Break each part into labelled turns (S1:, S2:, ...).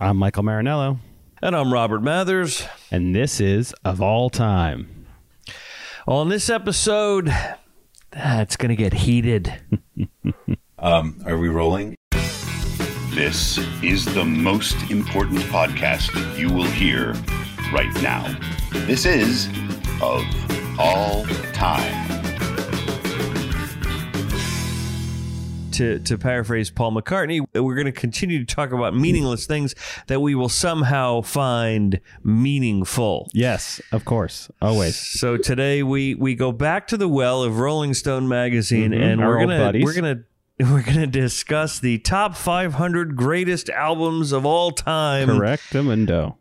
S1: I'm Michael Marinello,
S2: And I'm Robert Mathers.
S1: and this is Of All Time.
S2: On this episode, ah, it's going to get heated.
S3: Um, are we rolling?
S4: This is the most important podcast you will hear right now. This is Of All Time.
S2: To, to paraphrase Paul McCartney, we're going to continue to talk about meaningless things that we will somehow find meaningful.
S1: Yes, of course, always.
S2: So today we we go back to the well of Rolling Stone magazine,
S1: Mhm,
S2: and
S1: our
S2: we're gonna
S1: buddies.
S2: we're gonna we're gonna discuss the top 500 greatest albums of all time.
S1: Correct, Mundo.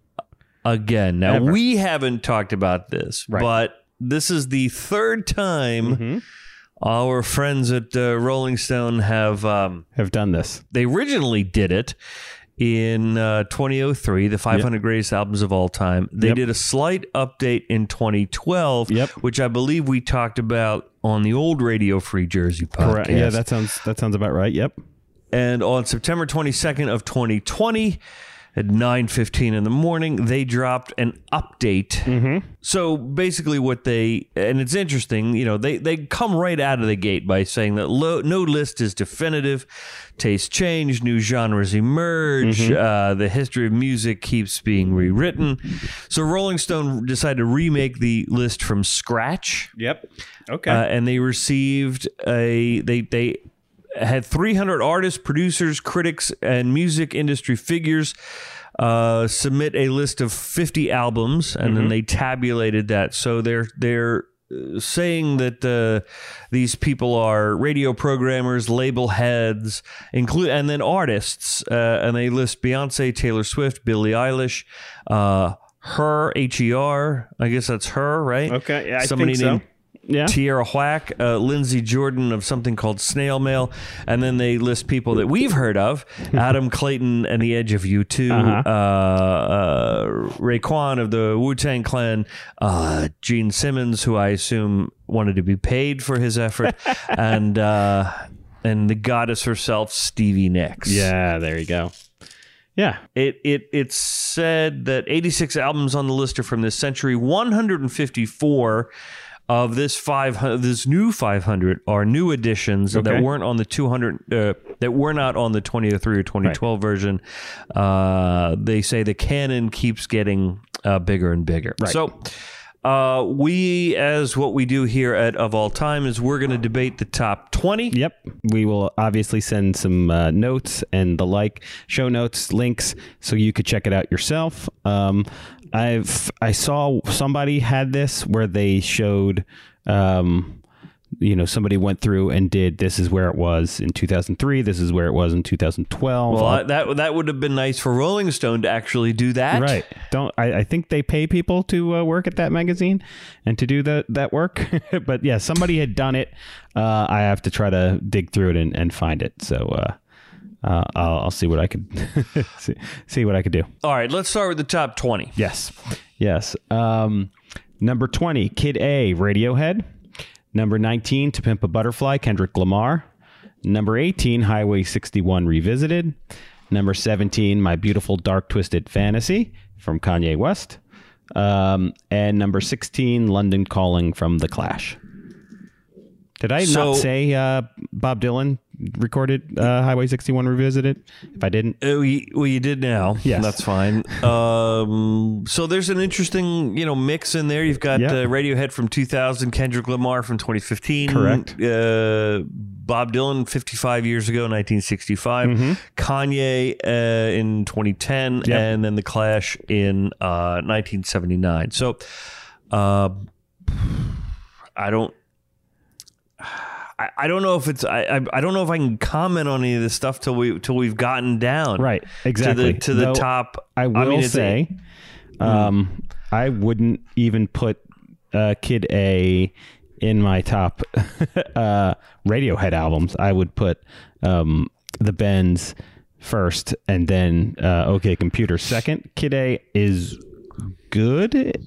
S2: Again, now
S1: Ever.
S2: we haven't talked about this,
S1: Right.
S2: but this is the third time
S1: Mhm.
S2: Our friends at uh, Rolling Stone have. Um,
S1: Have done this.
S2: they originally did it in uh, 2003, the 500 greatest albums of all time. They
S1: Yep.
S2: did a slight update in 2012,
S1: Yep.
S2: which I believe we talked about on the old Radio Free Jersey podcast.
S1: Correct. Yeah, that sounds that sounds about right. Yep.
S2: and on September 22nd of 2020 at 9:15 in the morning, they dropped an update.
S1: Mm-hmm.
S2: So basically, what they and it's interesting, you know, they they come right out of the gate by saying that lo, no list is definitive. Tastes change, new genres emerge. Uh, the history of music keeps being rewritten. So Rolling Stone decided to remake the list from scratch,
S1: Yep. Okay.
S2: uh, and they received a they they had 300 artists, producers, critics, and music industry figures uh, submit a list of 50 albums, and then they tabulated that. So they're they're uh, saying that uh, these people are radio programmers, label heads, include and then artists, uh, and they list Beyonce, Taylor Swift, Billie Eilish. Uh, her H E R, I guess that's her, right?
S1: okay. Yeah, I
S2: Somebody
S1: think so.
S2: named
S1: Yeah.
S2: Tierra Whack, uh, Lindsey Jordan of something called Snail Mail, and then they list people that we've heard of: Adam Clayton and the Edge of U 2
S1: Uh-huh.
S2: uh, uh, Raekwon of the Wu Tang Clan, uh, Gene Simmons, who I assume wanted to be paid for his effort, and uh, and the goddess herself, Stevie Nicks.
S1: yeah. There you go. Yeah.
S2: It it it said that 86 albums on the list are from this century. 154 of this 500 this new 500 are new additions
S1: Okay.
S2: that weren't on the 200 uh, that were not on the 2003 or 2012 version. Uh, they say the canon keeps getting uh, bigger and bigger.
S1: Right.
S2: So uh, we, as what we do here at Of All Time, is we're going to debate the top 20.
S1: Yep. We will obviously send some uh, notes and the like, show notes, links, so you could check it out yourself. Um, I've I saw somebody had this where they showed, um, you know, somebody went through and did this is where it was in 2003. This is where it was in 2012.
S2: Well, I, that that would have been nice for Rolling Stone to actually do that.
S1: Right. Don't I, I think they pay people to uh, work at that magazine and to do that that work. but yeah, somebody had done it. Uh, I have to try to dig through it and, and find it. So uh, uh, I'll, I'll see what I could see, see what I could do.
S2: All right, let's start with the top 20.
S1: Yes. Yes. Um, number 20, Kid A, Radiohead. Number 19, To Pimp a Butterfly, Kendrick Lamar. Number 18, Highway 61 Revisited. Number 17, My Beautiful Dark Twisted Fantasy from Kanye West. Um, and number 16, London Calling from The Clash. Did I
S2: So-
S1: not say uh, Bob Dylan recorded uh, Highway 61 Revisited? If I didn't,
S2: Uh, we- well, you did now.
S1: Yes.
S2: That's fine. um, so there's an interesting, you know, mix in there. You've got
S1: Yeah.
S2: uh, Radiohead from 2000, Kendrick Lamar from 2015.
S1: Correct.
S2: Uh, Bob Dylan 55 years ago, 1965. Kanye uh, in 2010.
S1: Mm-hmm. Yep.
S2: And then The Clash in uh, 1979. So uh, I don't. I, I don't know if it's I, I I don't know if I can comment on any of this stuff till we till we've gotten down
S1: right, exactly.
S2: to the to the
S1: Though-
S2: top.
S1: I will
S2: mean, it's a-
S1: say, um, I wouldn't even put uh, Kid A in my top uh, Radiohead albums. I would put um, the Bends first, and then uh, OK Computer second. Kid A is good.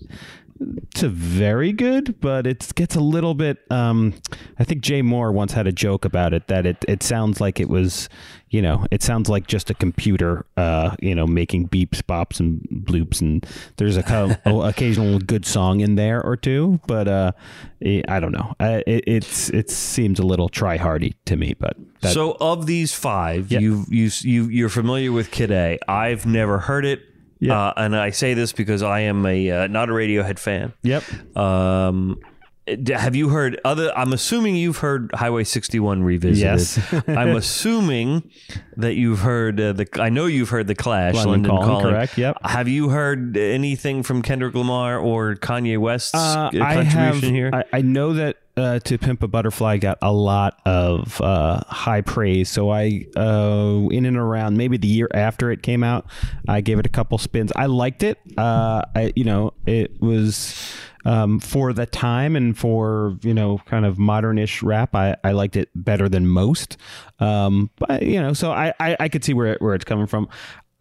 S1: To very good, but it gets a little bit. Um, I think Jay Mohr once had a joke about it that it it sounds like it was, you know, it sounds like just a computer, uh, you know, making beeps, bops, and bloops, and there's a co- occasional good song in there or two, but uh, I don't know. It, it's it seems a little try hardy to me, but that,
S2: so of these five,
S1: Yeah.
S2: you you you you're familiar with Kid A. I've never heard it.
S1: Yeah.
S2: Uh, and I say this because I am a uh, not a Radiohead fan.
S1: yep,
S2: Um, have you heard other? I'm assuming you've heard Highway 61 revisited.
S1: Yes.
S2: I'm assuming that you've heard uh, the. I know you've heard the Clash.
S1: London
S2: London,
S1: Calling, correct, yep.
S2: Have you heard anything from Kendrick Lamar or Kanye West's
S1: Uh,
S2: uh,
S1: I
S2: contribution
S1: have.
S2: here?
S1: I, I know that uh, "To Pimp a Butterfly" got a lot of uh, high praise. So I, uh, in and around maybe the year after it came out, I gave it a couple spins. I liked it. Uh, I, you know, it was um, for the time and for you know kind of modernish rap. I, I liked it better than most. Um, but you know, so I, I, I could see where it, where it's coming from.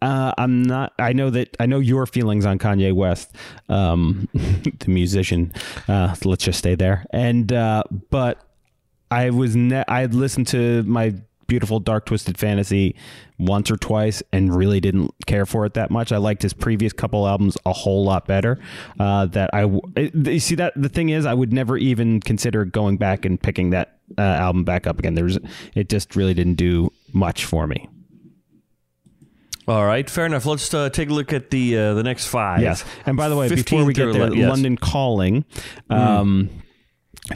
S1: Uh, I'm not. I know that. I know your feelings on Kanye West, um, the musician. Uh, let's just stay there. And uh, but I was. Ne- I had listened to my beautiful dark twisted fantasy once or twice and really didn't care for it that much. I liked his previous couple albums a whole lot better. Uh, that I you see that the thing is I would never even consider going back and picking that uh, album back up again. There's it just really didn't do much for me.
S2: All right, fair enough. Let's uh, take a look at the uh, the next five.
S1: Yes. And by the way, before we get there,
S2: 11 yes.
S1: London Calling, um,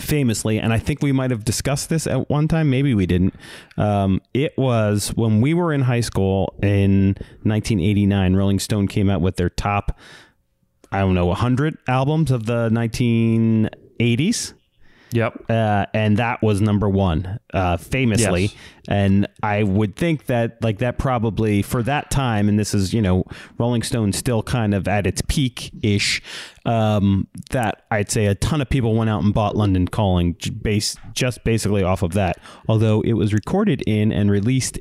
S1: famously, and I think we might have discussed this at one time. Maybe we didn't. Um, it was when we were in high school in 1989. Rolling Stone came out with their top, I don't know, 100 albums of the 1980s
S2: Yep.
S1: uh, and that was number one, uh, famously.
S2: Yes.
S1: And I would think that like that probably for that time, and this is you know Rolling Stone still kind of at its peak ish. Um, that I'd say a ton of people went out and bought London Calling j- base just basically off of that. Although it was recorded in and released.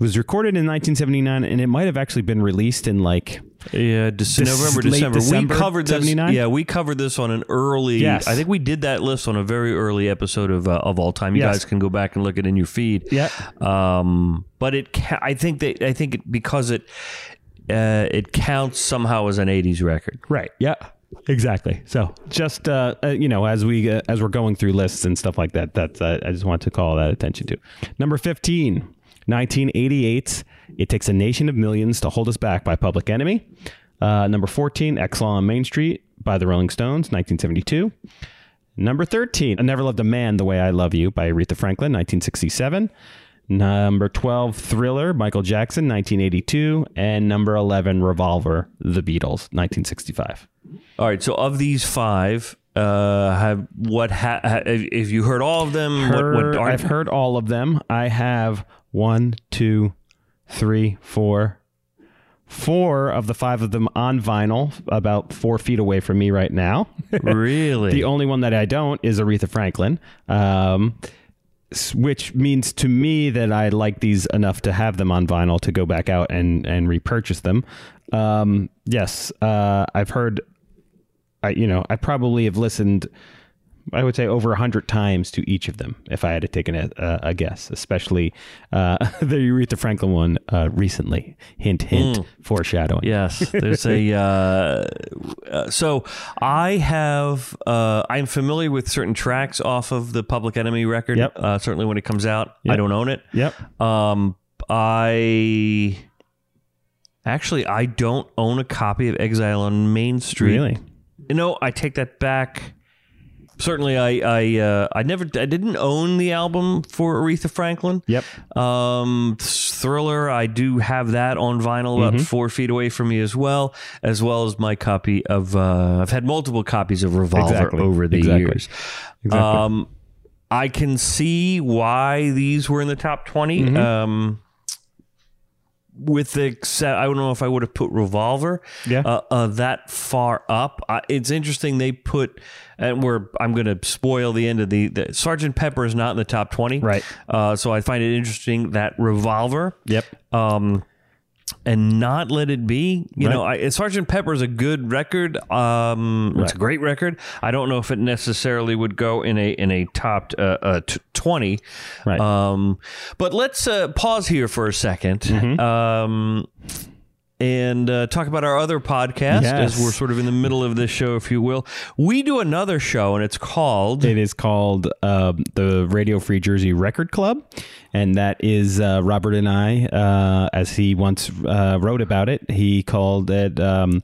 S1: It was recorded in 1979, and it might have actually been released in like
S2: Yeah, Dec-
S1: This
S2: November, December.
S1: December,
S2: we covered this. Yeah, we covered this on an early.
S1: Yes.
S2: I think we did that list on a very early episode of uh, of all time. You
S1: Yes.
S2: guys can go back and look it in your feed.
S1: Yeah.
S2: Um, but it, ca- I think that I think it, because it, uh, it counts somehow as an '80s record.
S1: Right. Yeah. Exactly. So just uh, uh, you know, as we uh, as we're going through lists and stuff like that, that's uh, I just want to call that attention to. Number 15, 1988's "It Takes a Nation of Millions to Hold Us Back" by Public Enemy. Uh, number 14, "Exile on Main Street" by the Rolling Stones, 1972. Number 13, I Never Loved a Man the Way I Love You by Aretha Franklin, 1967. Number 12, Thriller, Michael Jackson, 1982. And number 11, Revolver, The Beatles, 1965.
S2: All right. So of these five, uh, have what ha- ha- if you heard all of them?
S1: Heard-
S2: what, what
S1: I've heard all of them. I have one, two, three, four, four of the five of them on vinyl, about four feet away from me right now.
S2: really?
S1: The only one that I don't is Aretha Franklin, um, which means to me that I like these enough to have them on vinyl to go back out and and repurchase them. Um, yes, uh, I've heard. I you know I probably have listened. I would say over a hundred times to each of them if I had to take an, a, a guess, especially uh, the Aretha Franklin one uh, recently. Hint, hint, foreshadowing.
S2: Yes, there's a. Uh, uh, so I have. Uh, I'm familiar with certain tracks off of the Public Enemy record.
S1: Yep.
S2: Uh, certainly when it comes out, I don't own it.
S1: Yep.
S2: Um, I actually I don't own a copy of Exile on Main Street.
S1: Really?
S2: You know, I take that back. Certainly, I I uh, I never I didn't own the album for Aretha Franklin.
S1: Yep.
S2: Um, Thriller, I do have that on vinyl about
S1: Mm-hmm.
S2: four feet away from me as well, as well as my copy of. Uh, I've had multiple copies of Revolver
S1: Exactly.
S2: over the
S1: Exactly.
S2: years.
S1: Exactly.
S2: Um, I can see why these were in the top 20.
S1: Mm-hmm.
S2: Um, with the except, I don't know if I would have put Revolver
S1: Yeah.
S2: uh, uh, that far up. Uh, it's interesting they put, and we're I'm going to spoil the end of the, the Sergeant Pepper is not in the top 20.
S1: Right.
S2: Uh, so I find it interesting that Revolver
S1: Yep.
S2: um, and not let it be. You
S1: Right.
S2: know, I, Sergeant Pepper is a good record. Um, It's a great record. I don't know if it necessarily would go in a in a top uh, uh, t- twenty.
S1: Right.
S2: Um, but let's uh, pause here for a 2nd
S1: Mm-hmm.
S2: Um, and uh, talk about our other podcast as we're sort of in the middle of this show, if you will. We do another show, and it's called
S1: It is called um, the Radio Free Jersey Record Club, and that is uh, Robert and I, uh, as he once uh, wrote about it. He called it. Um,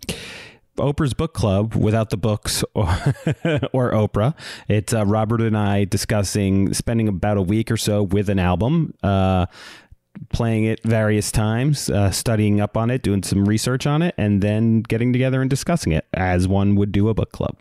S1: Oprah's book club without the books or, or Oprah. It's uh, Robert and I discussing spending about a week or so with an album, uh, playing it various times, uh, studying up on it, doing some research on it, and then getting together and discussing it as one would do a book club.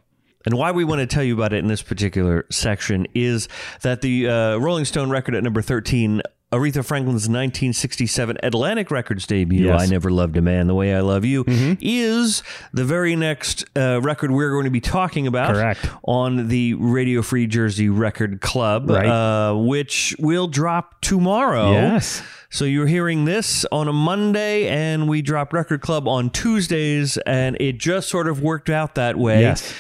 S2: And why we want to tell you about it in this particular section is that the uh, Rolling Stone record at number 13, Aretha Franklin's 1967 Atlantic Records debut,
S1: Yes.
S2: I Never Loved a Man the Way I Love You, is the very next uh, record we're going to be talking about
S1: Correct.
S2: on the Radio Free Jersey Record Club,
S1: Right.
S2: uh, which will drop tomorrow.
S1: Yes.
S2: So you're hearing this on a Monday, and we drop Record Club on Tuesdays, and it just sort of worked out that way.
S1: Yes.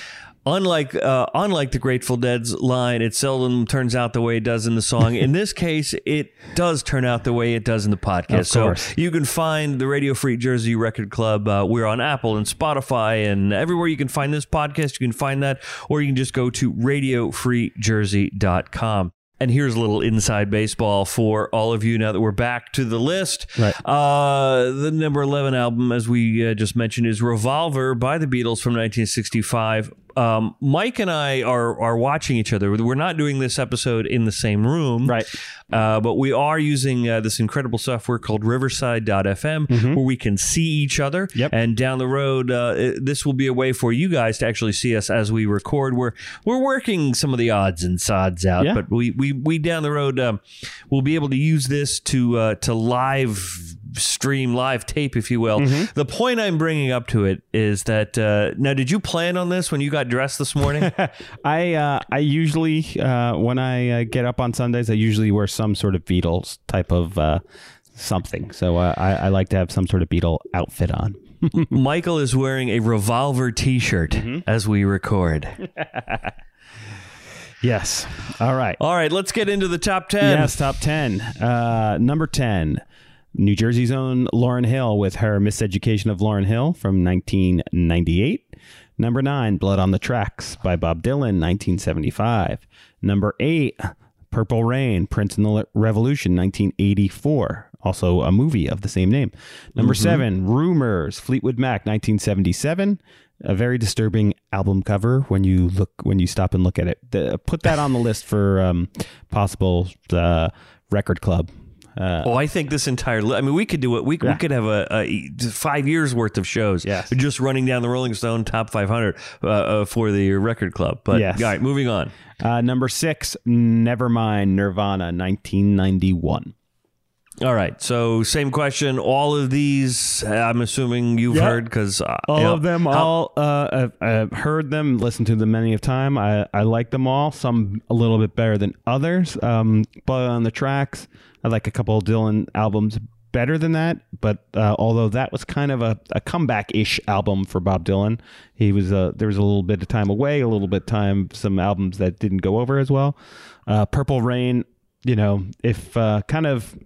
S2: Unlike uh, unlike the Grateful Dead's line, it seldom turns out the way it does in the song. In this case, it does turn out the way it does in the podcast.
S1: Of
S2: so you can find the Radio Free Jersey Record Club. Uh, we're on Apple and Spotify and everywhere you can find this podcast. You can find that, or you can just go to radiofreejersey.com. And here's a little inside baseball for all of you now that we're back to the list.
S1: Right.
S2: Uh, the number 11 album, as we uh, just mentioned, is Revolver by the Beatles from 1965. Um, Mike and I are, are watching each other. We're not doing this episode in the same room.
S1: Right.
S2: Uh, but we are using uh, this incredible software called Riverside.fm where we can see each other.
S1: Yep.
S2: And down the road, uh, this will be a way for you guys to actually see us as we record. We're we're working some of the odds and sods out,
S1: Yeah.
S2: but we we we down the road um, we'll be able to use this to uh, to live stream live tape if you will the point i'm bringing up to it is that uh, now did you plan on this when you got dressed this morning
S1: I uh, I usually uh, when I uh, get up on Sundays, I usually wear some sort of Beatles type of uh, something. So uh, I, I like to have some sort of Beatle outfit on.
S2: michael is wearing a revolver t-shirt as we record
S1: Yes. All right.
S2: all right let's get into the top 10
S1: Yes, top 10. Uh, number 10, New Jersey's own Lauryn Hill with her Miseducation of Lauryn Hill from 1998. Number 9, Blood on the Tracks by Bob Dylan, 1975. Number 8, Purple Rain, Prince and the Revolution, 1984. Also a movie of the same name. Number 7, Rumours, Fleetwood Mac, 1977 a very disturbing album cover when you look when you stop and look at it. The, put that on the list for um, possible uh, record club. Uh,
S2: Oh, I think this entire. Li- I mean, we could do it. We, we could have a, a five years worth of shows.
S1: Yes.
S2: just running down the Rolling Stone top 500 uh, uh, for the record club. But
S1: Yes.
S2: all right, moving on.
S1: uh, number six, Nevermind, Nirvana, 1991.
S2: All right, so same question. All of these, I'm assuming you've
S1: Yeah.
S2: heard because uh,
S1: All
S2: you know,
S1: of them,
S2: how-
S1: all uh, I've, I've heard them, listened to them many of time. I, I like them all. Some a little bit better than others. Um, but on the tracks, I like a couple of Dylan albums better than that. But uh, although that was kind of a, a comeback ish album for Bob Dylan, he was uh, there was a little bit of time away, a little bit time some albums that didn't go over as well. Uh, Purple Rain, you know, if uh, kind of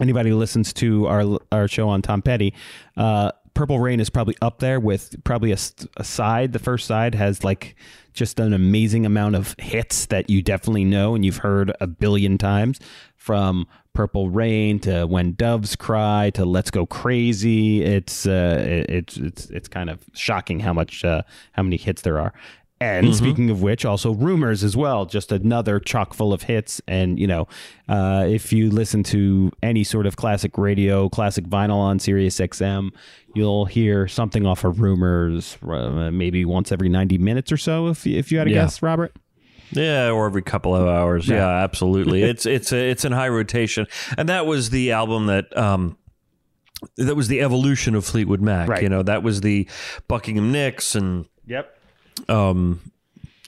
S1: anybody listens to our our show on Tom Petty, uh, Purple Rain is probably up there with probably a side. The first side has like just an amazing amount of hits that you definitely know and you've heard a billion times. From Purple Rain to When Doves Cry to Let's Go Crazy, it's uh, it- it's it's it's kind of shocking how much uh, how many hits there are. And speaking of which, also rumors as well. Just another chock full of hits. And you know, uh, if you listen to any sort of classic radio, classic vinyl on Sirius XM, you'll hear something off of rumors, uh, maybe once every ninety minutes or so. If you- if you had a
S2: Yeah.
S1: guess, Robert.
S2: Yeah, or every couple of hours. Yeah, absolutely. it's it's a, it's in high rotation, and that was the album that um that was the evolution of Fleetwood Mac.
S1: Right.
S2: You know, that was the Buckingham Nicks and
S1: Yep.
S2: um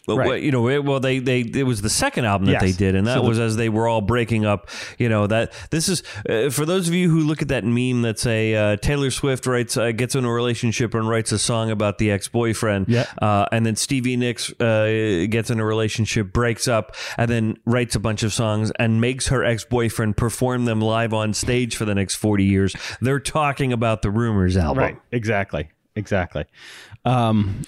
S2: But
S1: Right.
S2: you know, it- well, they they it was the second album that
S1: Yes.
S2: they did, and that
S1: So the-
S2: was as they were all breaking up. You know that this is uh, for those of you who look at that meme that say uh, Taylor Swift writes uh, gets in a relationship and writes a song about the ex boyfriend,
S1: Yeah.
S2: uh, and then Stevie Nicks uh, gets in a relationship, breaks up, and then writes a bunch of songs and makes her ex boyfriend perform them live on stage for the next forty years. They're talking about the Rumours album,
S1: Right. Exactly. Exactly. Um,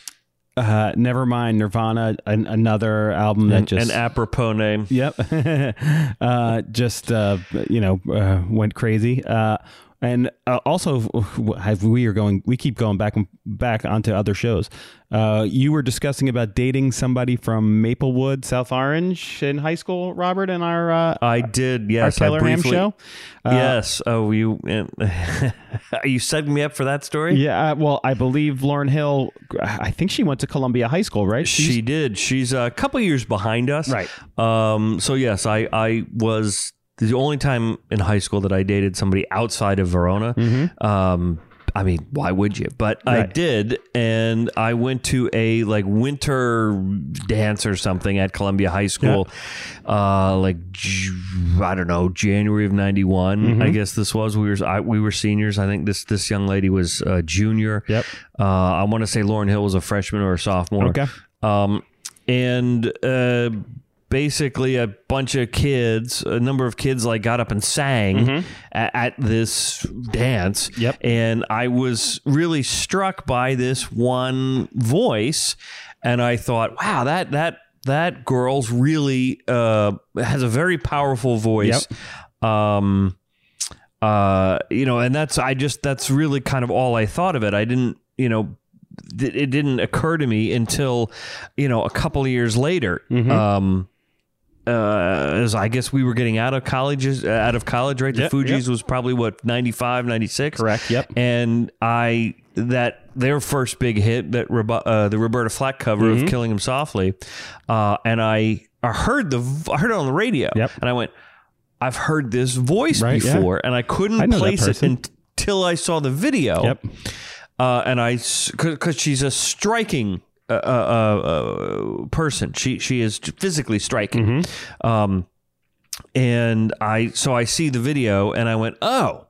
S1: uh, never mind Nirvana, an, another album that just
S2: An apropos name.
S1: Yep. uh, just uh, you know uh, went crazy. Uh, and uh, also, have we are going. We keep going back and back onto other shows. Uh, you were discussing about dating somebody from Maplewood, South Orange, in high school, Robert, in our uh,
S2: I did,
S1: our
S2: yes. I
S1: Taylor Ham show. Uh,
S2: yes. Oh, you are you setting me up for that story?
S1: Yeah. uh, Well, I believe Lauryn Hill. I think she went to Columbia High School, right? She's-
S2: She did. She's a couple years behind us.
S1: Right.
S2: Um, so yes, I I was the only time in high school that I dated somebody outside of Verona. Um, I mean, why would you? But I
S1: Mm-hmm.
S2: Did, and I went to a like winter dance or something at Columbia High School, uh, like I don't know, January of '91.
S1: Mm-hmm.
S2: I guess this was we were I, we were seniors. I think this this young lady was a junior.
S1: Yep.
S2: Uh, I want to say Lauryn Hill was a freshman or a sophomore.
S1: Okay.
S2: Um, and uh, basically, a bunch of kids, a number of kids, like got up and sang a- at, this dance.
S1: Mm-hmm. Yep.
S2: And I was really struck by this one voice, and I thought, wow, that that that girl's really uh, has a very powerful voice. Um, uh, you know, and that's I just that's really kind of all I thought of it. I didn't, you know, it didn't occur to me until you know a couple of years later.
S1: Mm-hmm.
S2: Um, uh, as I guess we were getting out of colleges, uh, out of college, right? The
S1: Yep,
S2: Fugees
S1: yep.
S2: was probably what 95, 96?
S1: Correct, yep.
S2: And I that their first big hit, that uh, the Roberta Flack cover
S1: Mm-hmm.
S2: of "Killing Him Softly," uh, and I I heard the v- I heard it on the radio,
S1: Yep.
S2: and I went, I've heard this voice
S1: Right, yeah.
S2: before, and I couldn't
S1: I know that
S2: place it
S1: person.
S2: until I saw the video.
S1: Yep.
S2: Uh, and I, because she's a striking uh, uh, uh, person. She she is physically striking.
S1: Mm-hmm.
S2: Um, and I so I see the video and I went, oh,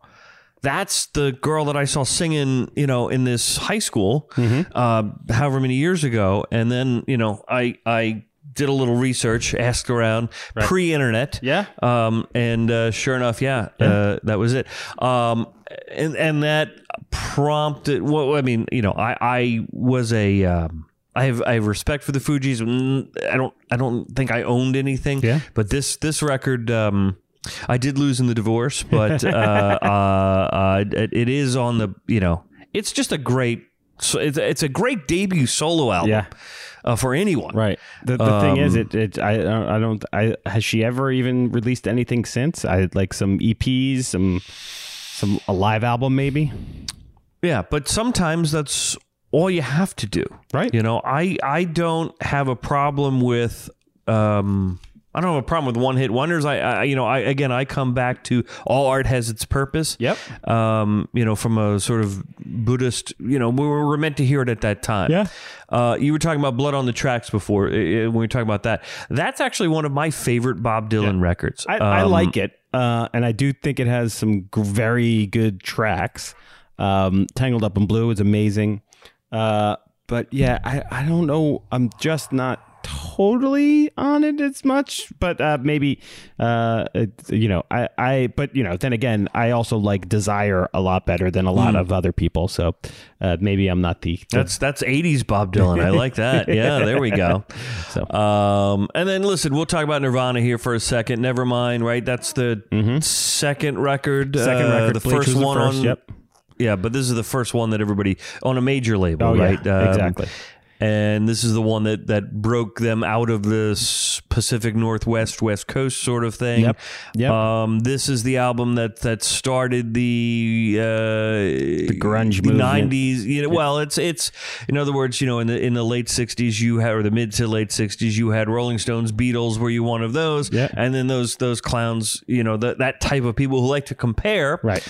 S2: that's the girl that I saw singing, you know, in this high school,
S1: Mm-hmm.
S2: uh, however many years ago. And then you know, I I did a little research, asked around, pre-internet,
S1: Yeah.
S2: um, and uh, sure enough, yeah, Uh, that was it. Um, and and that prompted. Well, I mean, you know, I I was a. Um, I have I have respect for the Fugees. Mm, I don't I don't think I owned anything.
S1: Yeah.
S2: But this this record. Um, I did lose in the divorce, but uh, uh, uh, it, it is on the you know it's just a great so it's, it's a great debut solo album
S1: Yeah.
S2: uh, for anyone
S1: Right. The, the thing is,
S2: Um,
S1: it, it I I don't I has she ever even released anything since? I like some EPs, some some a live album maybe.
S2: Yeah, but sometimes that's all you have to do.
S1: Right.
S2: You know, I I don't have a problem with um I don't have a problem with one hit wonders. I, I you know, I again I come back to all art has its purpose.
S1: Yep.
S2: Um, you know, from a sort of Buddhist, you know, we were meant to hear it at that time.
S1: Yeah.
S2: Uh, you were talking about Blood on the Tracks before when we were talking about that. That's actually one of my favorite Bob Dylan records.
S1: I, I
S2: Um,
S1: like it, uh, and I do think it has some g- very good tracks. Um, Tangled Up in Blue is amazing, uh, but yeah, I, I don't know. I'm just not totally on it as much, but uh, maybe uh, it's, you know, I, I but you know, then again, I also like Desire a lot better than a lot of other people, so uh, maybe I'm not the, the
S2: That's that's 80s Bob Dylan. I like that. Yeah, there we go.
S1: So.
S2: um, and then listen, we'll talk about Nirvana here for a second. Never mind, right? That's the second record.
S1: Mm-hmm. second
S2: uh,
S1: record.
S2: the
S1: Bleach
S2: first
S1: was the
S2: one
S1: first,
S2: on.
S1: Yep.
S2: Yeah, but this is the first one that everybody on a major label,
S1: Oh, yeah,
S2: right? Um,
S1: exactly.
S2: And this is the one that that broke them out of this Pacific Northwest West Coast sort of thing.
S1: Yep. Yep.
S2: Um, this is the album that that started the uh, the
S1: grunge
S2: the
S1: movement.
S2: 90s. You know, well, it's it's in other words, you know, in the in the late 60s you had or the mid to late 60s you had Rolling Stones, Beatles were you one of those?
S1: Yeah.
S2: And then those those clowns, you know, that that type of people who like to compare
S1: Right.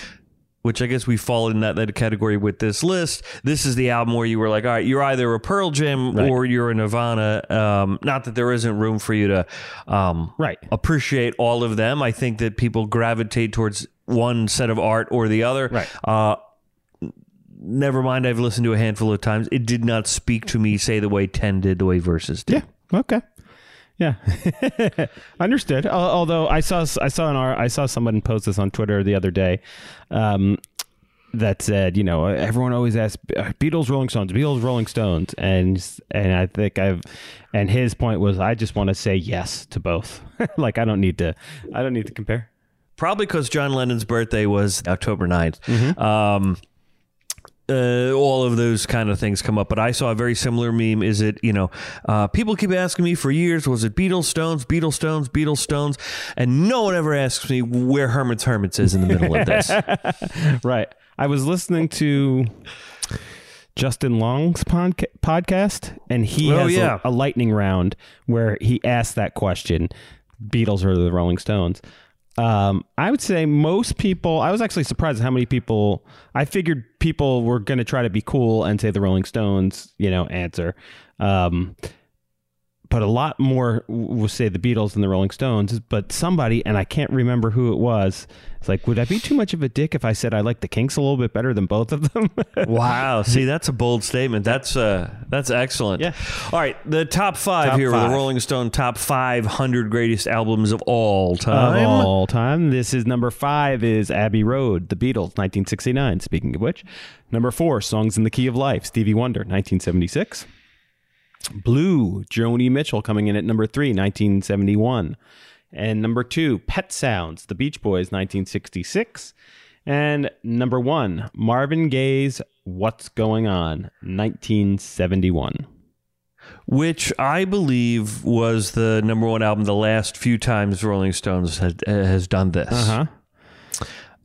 S2: Which I guess we fall in that, that category with this list. This is the album where you were like, all right, you're either a Pearl Jam
S1: Right.
S2: or you're a Nirvana. Um, not that there isn't room for you to um,
S1: Right.
S2: appreciate all of them. I think that people gravitate towards one set of art or the other.
S1: Right.
S2: Uh, never mind, I've listened to a handful of times. It did not speak to me, say the way 10 did, the way Versus did.
S1: Yeah. Okay. Yeah. Understood. Although I saw I saw an I saw someone post this on Twitter the other day. Um, that said, you know, everyone always asks uh, Beatles, Rolling Stones, Beatles, Rolling Stones, and and I think I've, and his point was, I just want to say yes to both. like I don't need to, I don't need to compare.
S2: Probably because John Lennon's birthday was October 9th.
S1: Mm-hmm.
S2: Um, uh, all of those kind of things come up. But I saw a very similar meme. Is it, you know, uh, people keep asking me for years, was it Beatles, Stones, Beatles, Stones, Beatles, Stones? And no one ever asks me where Herman's Hermits is in the middle of this.
S1: Right. I was listening to Justin Long's podca- podcast, and he
S2: Oh,
S1: has a- a, lightning round where he asked that question: Beatles or the Rolling Stones? Um, I would say most people. I was actually surprised at how many people. I figured people were going to try to be cool and say the Rolling Stones, you know, answer. Um, but a lot more will say the Beatles and the Rolling Stones. But somebody, and I can't remember who it was, it's like, would I be too much of a dick if I said I like the Kinks a little bit better than both of them?
S2: Wow. See, that's a bold statement. That's uh, that's excellent.
S1: Yeah.
S2: All right. The top five
S1: Top
S2: here were
S1: five.
S2: the Rolling Stone top 500 greatest albums of all
S1: of
S2: time.
S1: all time. This is number five is Abbey Road, The Beatles, 1969. Speaking of which, number four, Songs in the Key of Life, Stevie Wonder, 1976. Blue, Joni Mitchell coming in at number three, 1971. And number two, Pet Sounds, The Beach Boys, 1966. And number one, Marvin Gaye's What's Going On, 1971.
S2: which I believe was the number one album the last few times Rolling Stones has, has done this.
S1: Uh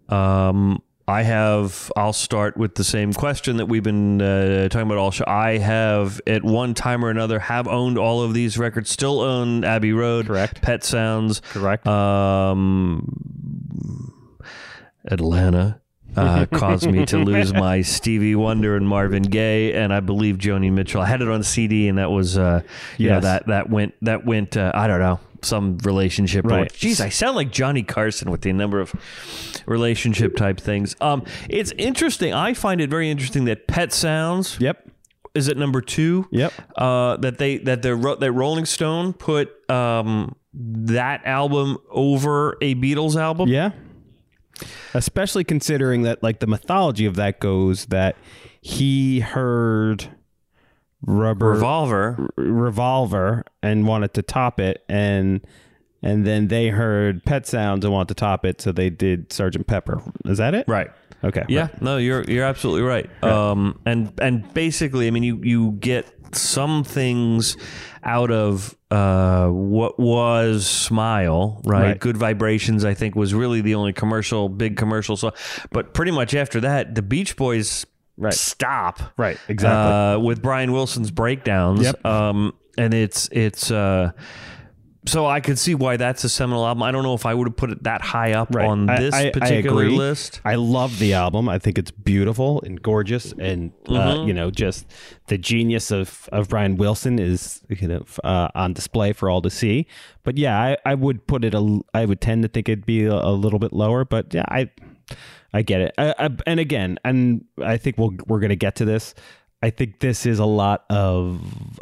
S1: huh.
S2: Um, I have. I'll start with the same question that we've been uh, talking about all show. I have, at one time or another, have owned all of these records. Still own Abbey Road,
S1: Correct.
S2: Pet Sounds,
S1: Correct.
S2: um, Atlanta. Uh, caused me to lose my Stevie Wonder and Marvin Gaye, and I believe Joni Mitchell. I had it on CD, and that was, uh, you know, that that went that went. Uh, I don't know some relationship. or-
S1: Right.
S2: Jeez, I sound like Johnny Carson with the number of relationship type things. Um, it's interesting. I find it very interesting that Pet Sounds
S1: yep.
S2: is it number two.
S1: Yep.
S2: Uh, that they that the ro- that Rolling Stone put um that album over a Beatles album.
S1: Yeah. Especially considering that, like, the mythology of that goes that he heard Rubber
S2: Revolver.
S1: Revolver and wanted to top it, and and then they heard Pet Sounds and wanted to top it, so they did Sergeant Pepper. Is that it?
S2: Right.
S1: Okay.
S2: Yeah,
S1: right.
S2: no, you're you're absolutely right. Um, and and basically, I mean, you you get some things out of uh, what was Smile, right?
S1: Right.
S2: Good Vibrations, I think, was really the only commercial, big commercial song. But pretty much after that, the Beach Boys
S1: Right.
S2: stop.
S1: Right. Exactly.
S2: Uh, with Brian Wilson's breakdowns.
S1: Yep.
S2: Um, and it's it's uh, so I could see why that's a seminal album. I don't know if I would have put it that high up
S1: Right.
S2: on this
S1: I- I
S2: particular
S1: agree.
S2: list.
S1: I love the album. I think it's beautiful and gorgeous, and uh,
S2: Mm-hmm.
S1: you know, just the genius of of Brian Wilson is you know uh, on display for all to see. But yeah, I, I would put it. A, I would tend to think it'd be a, a little bit lower. But yeah, I I get it. I, I, and again, and I think we'll we're gonna get to this. I think this is a lot of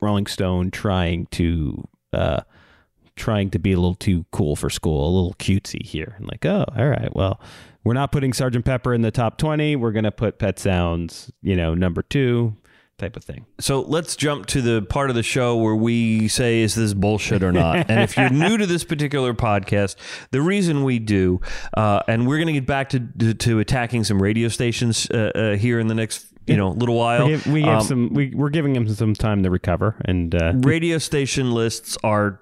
S1: Rolling Stone trying to. Uh, trying to be a little too cool for school, a little cutesy here. And like, oh, all right, well, we're not putting Sergeant Pepper in the top 20. We're going to put Pet Sounds, you know, number two type of thing.
S2: So let's jump to the part of the show where we say, is this bullshit or not? and if you're new to this particular podcast, the reason we do, uh, and we're going to get back to, to, to attacking some radio stations uh, uh, here in the next, you know, little while.
S1: We give, we
S2: Um,
S1: some, we, we're giving him some time to recover. And uh,
S2: radio station lists are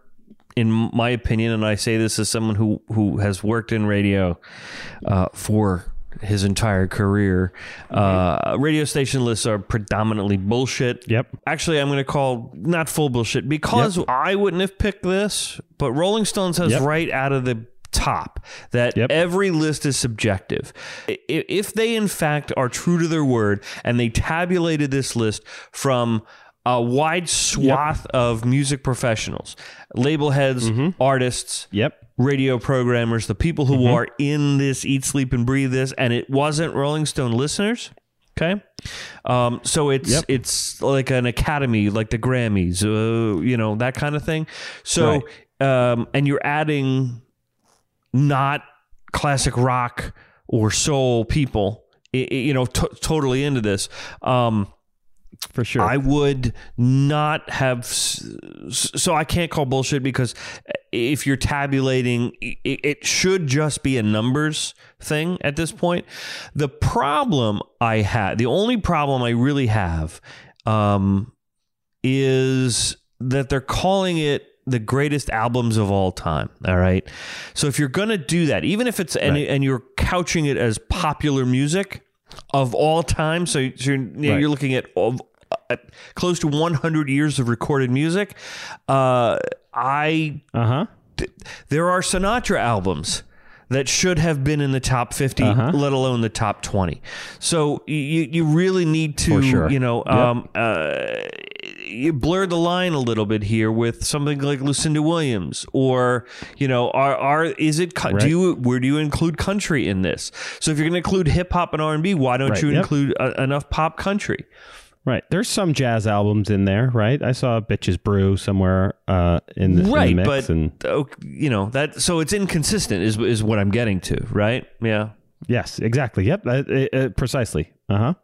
S2: in my opinion and i say this as someone who who has worked in radio uh, for his entire career uh, radio station lists are predominantly bullshit
S1: Yep.
S2: actually i'm going to call not full bullshit because i wouldn't have picked this but rolling stones has
S1: Yep.
S2: right out of the top that
S1: Yep.
S2: every list is subjective. If they in fact are true to their word and they tabulated this list from a wide swath of music professionals, label heads,
S1: Mm-hmm.
S2: artists,
S1: Yep.
S2: Radio programmers, the people
S1: Mm-hmm.
S2: who are in this, eat, sleep, and breathe this, and it wasn't Rolling Stone listeners. Okay, um, so it's
S1: Yep.
S2: it's like an academy, like the Grammys, uh, you know that kind of thing. So, um, and you're adding not classic rock or soul people, you know, t- totally into this. Um,
S1: For sure.
S2: I would not have. So I can't call bullshit because if you're tabulating, it, should just be a numbers thing at this point. The problem I had, the only problem I really have, um, is that they're calling it the greatest albums of all time. All right. So if you're going to do that, even if it's, and,
S1: Right.
S2: and you're couching it as popular music of all time, so you're, you know,
S1: Right.
S2: you're looking at of, close to 100 years of recorded music. Uh, I
S1: uh huh.
S2: there are Sinatra albums that should have been in the top 50
S1: Uh-huh.
S2: let alone the top 20 so you you really need to
S1: sure.
S2: you know
S1: Yep.
S2: um, uh, you blur the line a little bit here with something like Lucinda Williams or you know are are is it co- do you where do you include country in this so if you're going to include hip hop and R&B why don't
S1: Right.
S2: you
S1: Yep.
S2: include uh, enough pop country
S1: Right. There's some jazz albums in there, right? I saw Bitches Brew somewhere uh, in, the, in the
S2: right
S1: mix.
S2: but
S1: and
S2: oh, you know that so it's inconsistent is is what I'm getting to right yeah
S1: yes, exactly. Yep. Uh, uh, uh, precisely. Uh huh.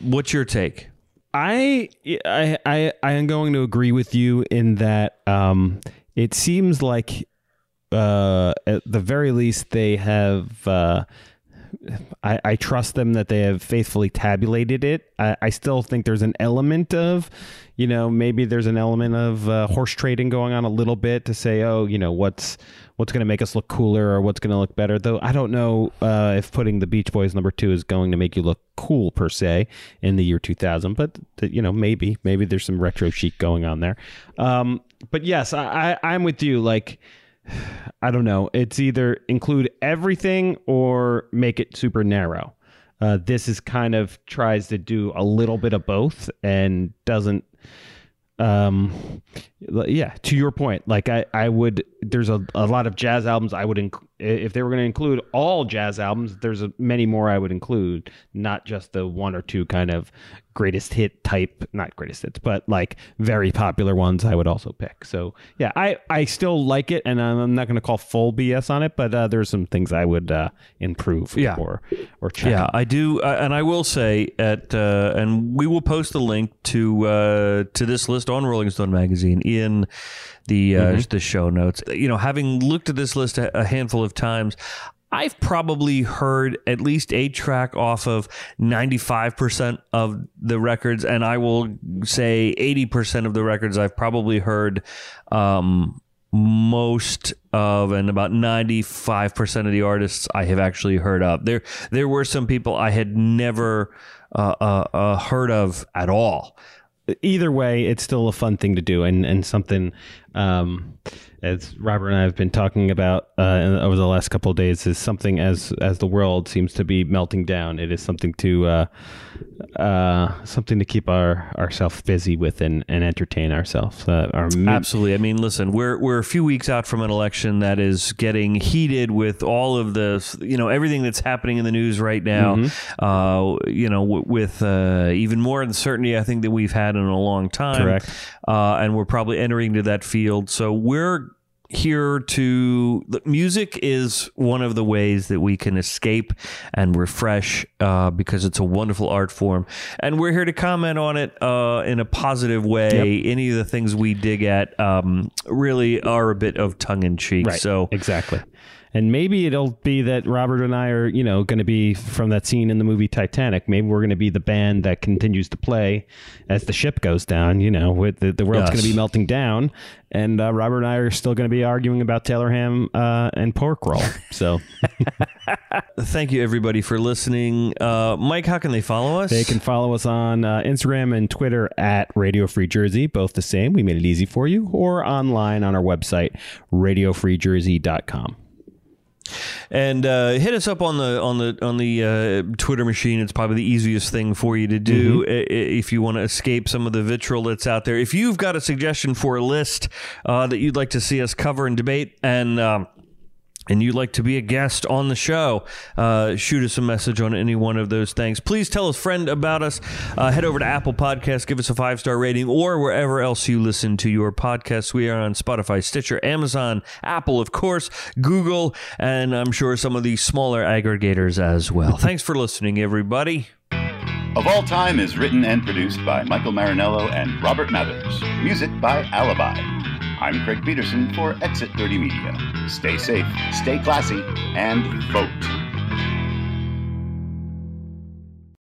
S2: what's your take
S1: I, I I I am going to agree with you in that um, it seems like uh, at the very least they have. I, I trust them that they have faithfully tabulated it. I, I still think there's an element of, you know, maybe there's an element of uh, horse trading going on a little bit to say, oh, you know, what's what's going to make us look cooler or what's going to look better. Though I don't know uh, if putting the Beach Boys number two is going to make you look cool per se in the year 2000, but you know, maybe maybe there's some retro chic going on there. Um, but yes, I, I I'm with you. Like. I don't know. It's either include everything or make it super narrow. Uh, this is kind of tries to do a little bit of both and doesn't. Um, yeah, to your point, like I, I would. There's a, a lot of jazz albums I would inc- if they were going to include all jazz albums. There's many more I would include, not just the one or two kind of greatest hit type, not greatest hits, but like very popular ones. I would also pick. So yeah, I I still like it, and I'm, not going to call full BS on it, but uh, there's some things I would uh, improve.
S2: Yeah.
S1: or or check.
S2: Yeah, I do, uh, and I will say at, uh, and we will post the link to uh, to this list on Rolling Stone magazine in the uh, the show notes. You know, having looked at this list a, a handful of times. I've probably heard at least a track off of 95% of the records, and I will say 80% of the records I've probably heard um, most of, and about 95% of the artists I have actually heard of. There, there were some people I had never uh, uh, uh, heard of at all.
S1: either way, it's still a fun thing to do, and and something um, as Robert and I have been talking about uh, over the last couple of days is something as as the world seems to be melting down. It is something to uh, uh, something to keep our ourselves busy with and, and entertain ourselves. Uh, our mid-
S2: Absolutely. I mean, listen, we're we're a few weeks out from an election that is getting heated with all of the, you know, everything that's happening in the news right now.
S1: Mm-hmm.
S2: Uh, you know, w- with uh, even more uncertainty, I think that we've had in a long time.
S1: Correct.
S2: Uh, and we're probably entering to that field. So we're here to the music is one of the ways that we can escape and refresh uh, because it's a wonderful art form and we're here to comment on it uh, in a positive way any of the things we dig at um, really are a bit of tongue-in-cheek
S1: Right.
S2: so
S1: exactly. And maybe it'll be that Robert and I are, you know, going to be from that scene in the movie Titanic. Maybe we're going to be the band that continues to play as the ship goes down. You know, with the, the world's
S2: Yes.
S1: going to be melting down, and uh, Robert and I are still going to be arguing about Taylor ham uh, and pork roll. So
S2: thank you everybody for listening uh, mike how can they follow us
S1: they can follow us on uh, Instagram and Twitter at Radio Free Jersey, both the same. We made it easy for you, or online on our website, radiofreejersey.com.
S2: And uh, hit us up on the on the on the uh, Twitter machine. It's probably the easiest thing for you to do i- if you want to escape some of the vitriol that's out there. If you've got a suggestion for a list uh, that you'd like to see us cover and debate, and um, and you'd like to be a guest on the show, uh, shoot us a message on any one of those things. Please tell a friend about us. Uh, head over to Apple Podcasts, give us a five star rating, or wherever else you listen to your podcasts. We are on Spotify, Stitcher, Amazon, Apple, of course, Google, and I'm sure some of the smaller aggregators as well. Thanks for listening, everybody.
S4: Of All Time is written and produced by Michael Marinello and Robert Mathers. Music by Alibi. I'm Craig Peterson for Exit 30 Media. Stay safe, stay classy, and vote.